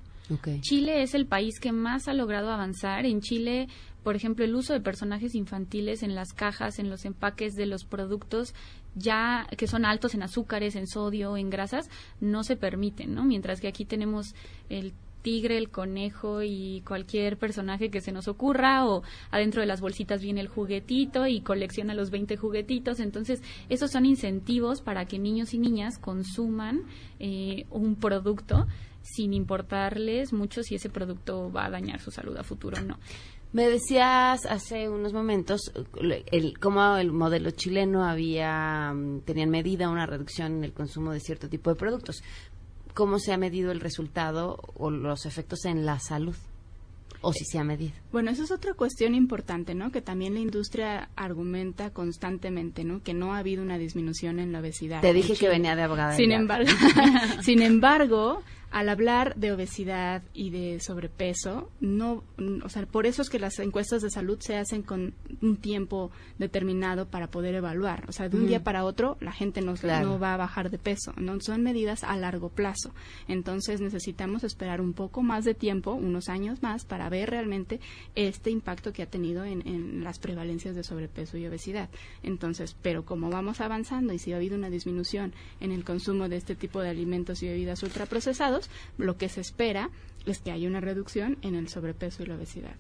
Chile es el país que más ha logrado avanzar. En Chile, por ejemplo, el uso de personajes infantiles en las cajas, en los empaques de los productos ya que son altos en azúcares, en sodio, en grasas, no se permiten, ¿no? Mientras que aquí tenemos el tigre, el conejo y cualquier personaje que se nos ocurra o adentro de las bolsitas viene el juguetito y colecciona los 20 juguetitos. Entonces, esos son incentivos para que niños y niñas consuman eh, un producto sin importarles mucho si ese producto va a dañar su salud a futuro o no. Me decías hace unos momentos el, cómo el modelo chileno había mm, tenían medida una reducción en el consumo de cierto tipo de productos. ¿Cómo se ha medido el resultado o los efectos en la salud? ¿O si se ha medido? Bueno, esa es otra cuestión importante, ¿no? Que también la industria argumenta constantemente, ¿no? Que no ha habido una disminución en la obesidad. Te dije que venía de abogada. Sin embargo, sin embargo, al hablar de obesidad y de sobrepeso, no, o sea, por eso es que las encuestas de salud se hacen con un tiempo determinado para poder evaluar. O sea, de un día para otro la gente no, no va a bajar de peso. No son medidas a largo plazo. Entonces necesitamos esperar un poco más de tiempo, unos años más, para ver realmente este impacto que ha tenido en, en las prevalencias de sobrepeso y obesidad. Entonces, pero como vamos avanzando y si ha habido una disminución en el consumo de este tipo de alimentos y bebidas ultraprocesados, lo que se espera es que haya una reducción en el sobrepeso y la obesidad.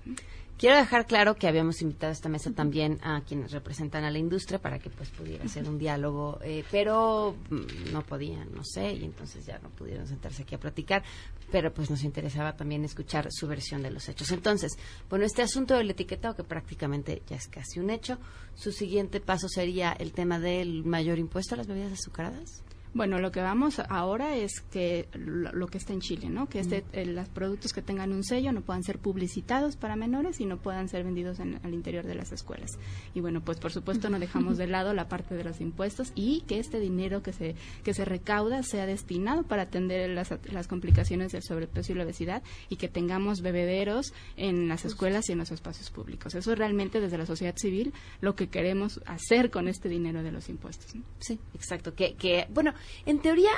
Quiero dejar claro que habíamos invitado a esta mesa también a quienes representan a la industria para que pues pudiera ser un diálogo, eh, pero mm, no podían, no sé, y entonces ya no pudieron sentarse aquí a platicar, pero pues nos interesaba también escuchar su versión de los hechos. Entonces, bueno, este asunto del etiquetado que prácticamente ya es casi un hecho, su siguiente paso sería el tema del mayor impuesto a las bebidas azucaradas. Bueno, lo que vamos ahora es que lo, que está en Chile, ¿no? Que este, eh, los productos que tengan un sello no puedan ser publicitados para menores y no puedan ser vendidos en, al interior de las escuelas. Y bueno, pues por supuesto no dejamos de lado la parte de los impuestos y que este dinero que se que se recauda sea destinado para atender las, las complicaciones del sobrepeso y la obesidad y que tengamos bebederos en las escuelas y en los espacios públicos. Eso es realmente desde la sociedad civil lo que queremos hacer con este dinero de los impuestos. ¿no? Sí, exacto. Que, que bueno, en teoría,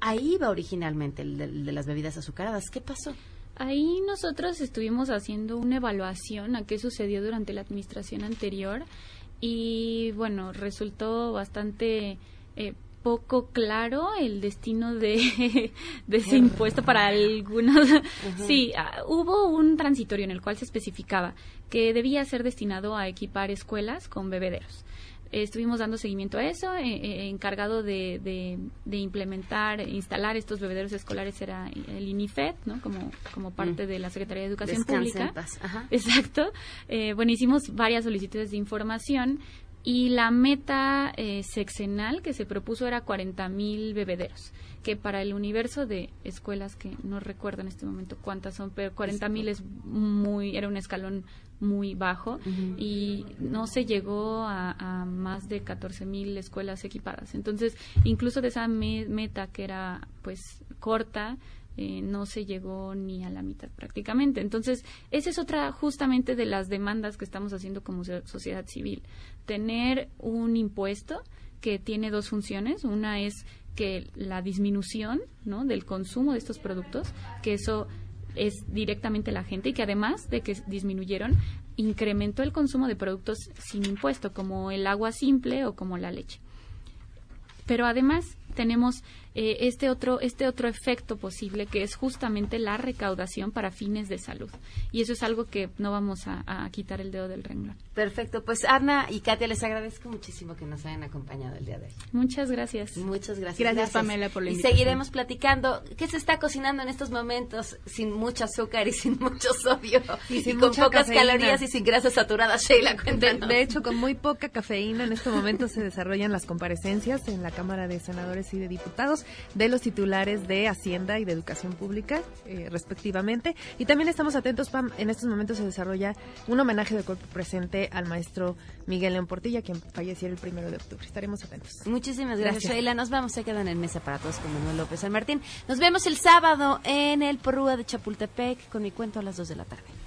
ahí va originalmente el de, el de las bebidas azucaradas. ¿Qué pasó? Ahí nosotros estuvimos haciendo una evaluación a qué sucedió durante la administración anterior y bueno, resultó bastante eh, poco claro el destino de, de ese impuesto para algunos. Sí, ah, hubo un transitorio en el cual se especificaba que debía ser destinado a equipar escuelas con bebederos estuvimos dando seguimiento a eso, eh, eh, encargado de, de, de, implementar, instalar estos bebederos escolares era el INIFED, ¿no? Como, como parte de la Secretaría de Educación Pública. en paz. Ajá. Exacto. Eh, bueno, hicimos varias solicitudes de información y la meta eh, sexenal que se propuso era 40 mil bebederos, que para el universo de escuelas que no recuerdo en este momento cuántas son, pero 40 mil es muy, era un escalón muy bajo y no se llegó a, a más de 14 mil escuelas equipadas. Entonces, incluso de esa me- meta que era pues corta, eh, no se llegó ni a la mitad prácticamente. Entonces, esa es otra justamente de las demandas que estamos haciendo como so- sociedad civil. Tener un impuesto que tiene dos funciones. Una es que la disminución ¿no? del consumo de estos productos, que eso es directamente la gente y que además de que disminuyeron, incrementó el consumo de productos sin impuesto, como el agua simple o como la leche. Pero además tenemos eh, este otro este otro efecto posible que es justamente la recaudación para fines de salud y eso es algo que no vamos a, a quitar el dedo del renglón. Perfecto. Pues Ana y Katia, les agradezco muchísimo que nos hayan acompañado el día de hoy. Muchas gracias. Muchas gracias. Gracias, Pamela, por la Y invitación. seguiremos platicando. ¿Qué se está cocinando en estos momentos sin mucho azúcar y sin mucho sodio? Y sin con pocas cafeína. calorías y sin grasas saturadas. Sheila, De, cuéntanos. de hecho, con muy poca cafeína, en este momento se desarrollan las comparecencias en la Cámara de Senadores y de Diputados de los titulares de Hacienda y de Educación Pública, eh, respectivamente. Y también estamos atentos, Pam, en estos momentos se desarrolla un homenaje de cuerpo presente al maestro Miguel León Portilla, quien falleció el primero de octubre. Estaremos atentos. Muchísimas gracias, Gracias. Sheila. Nos vamos, se quedan en mesa para todos con Manuel López San Martín. Nos vemos el sábado en el Porrúa de Chapultepec con mi cuento a las 2 de la tarde.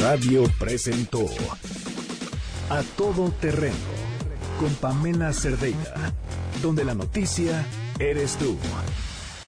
Radio presentó A Todo Terreno con Pamela Cerdeira, donde la noticia eres tú.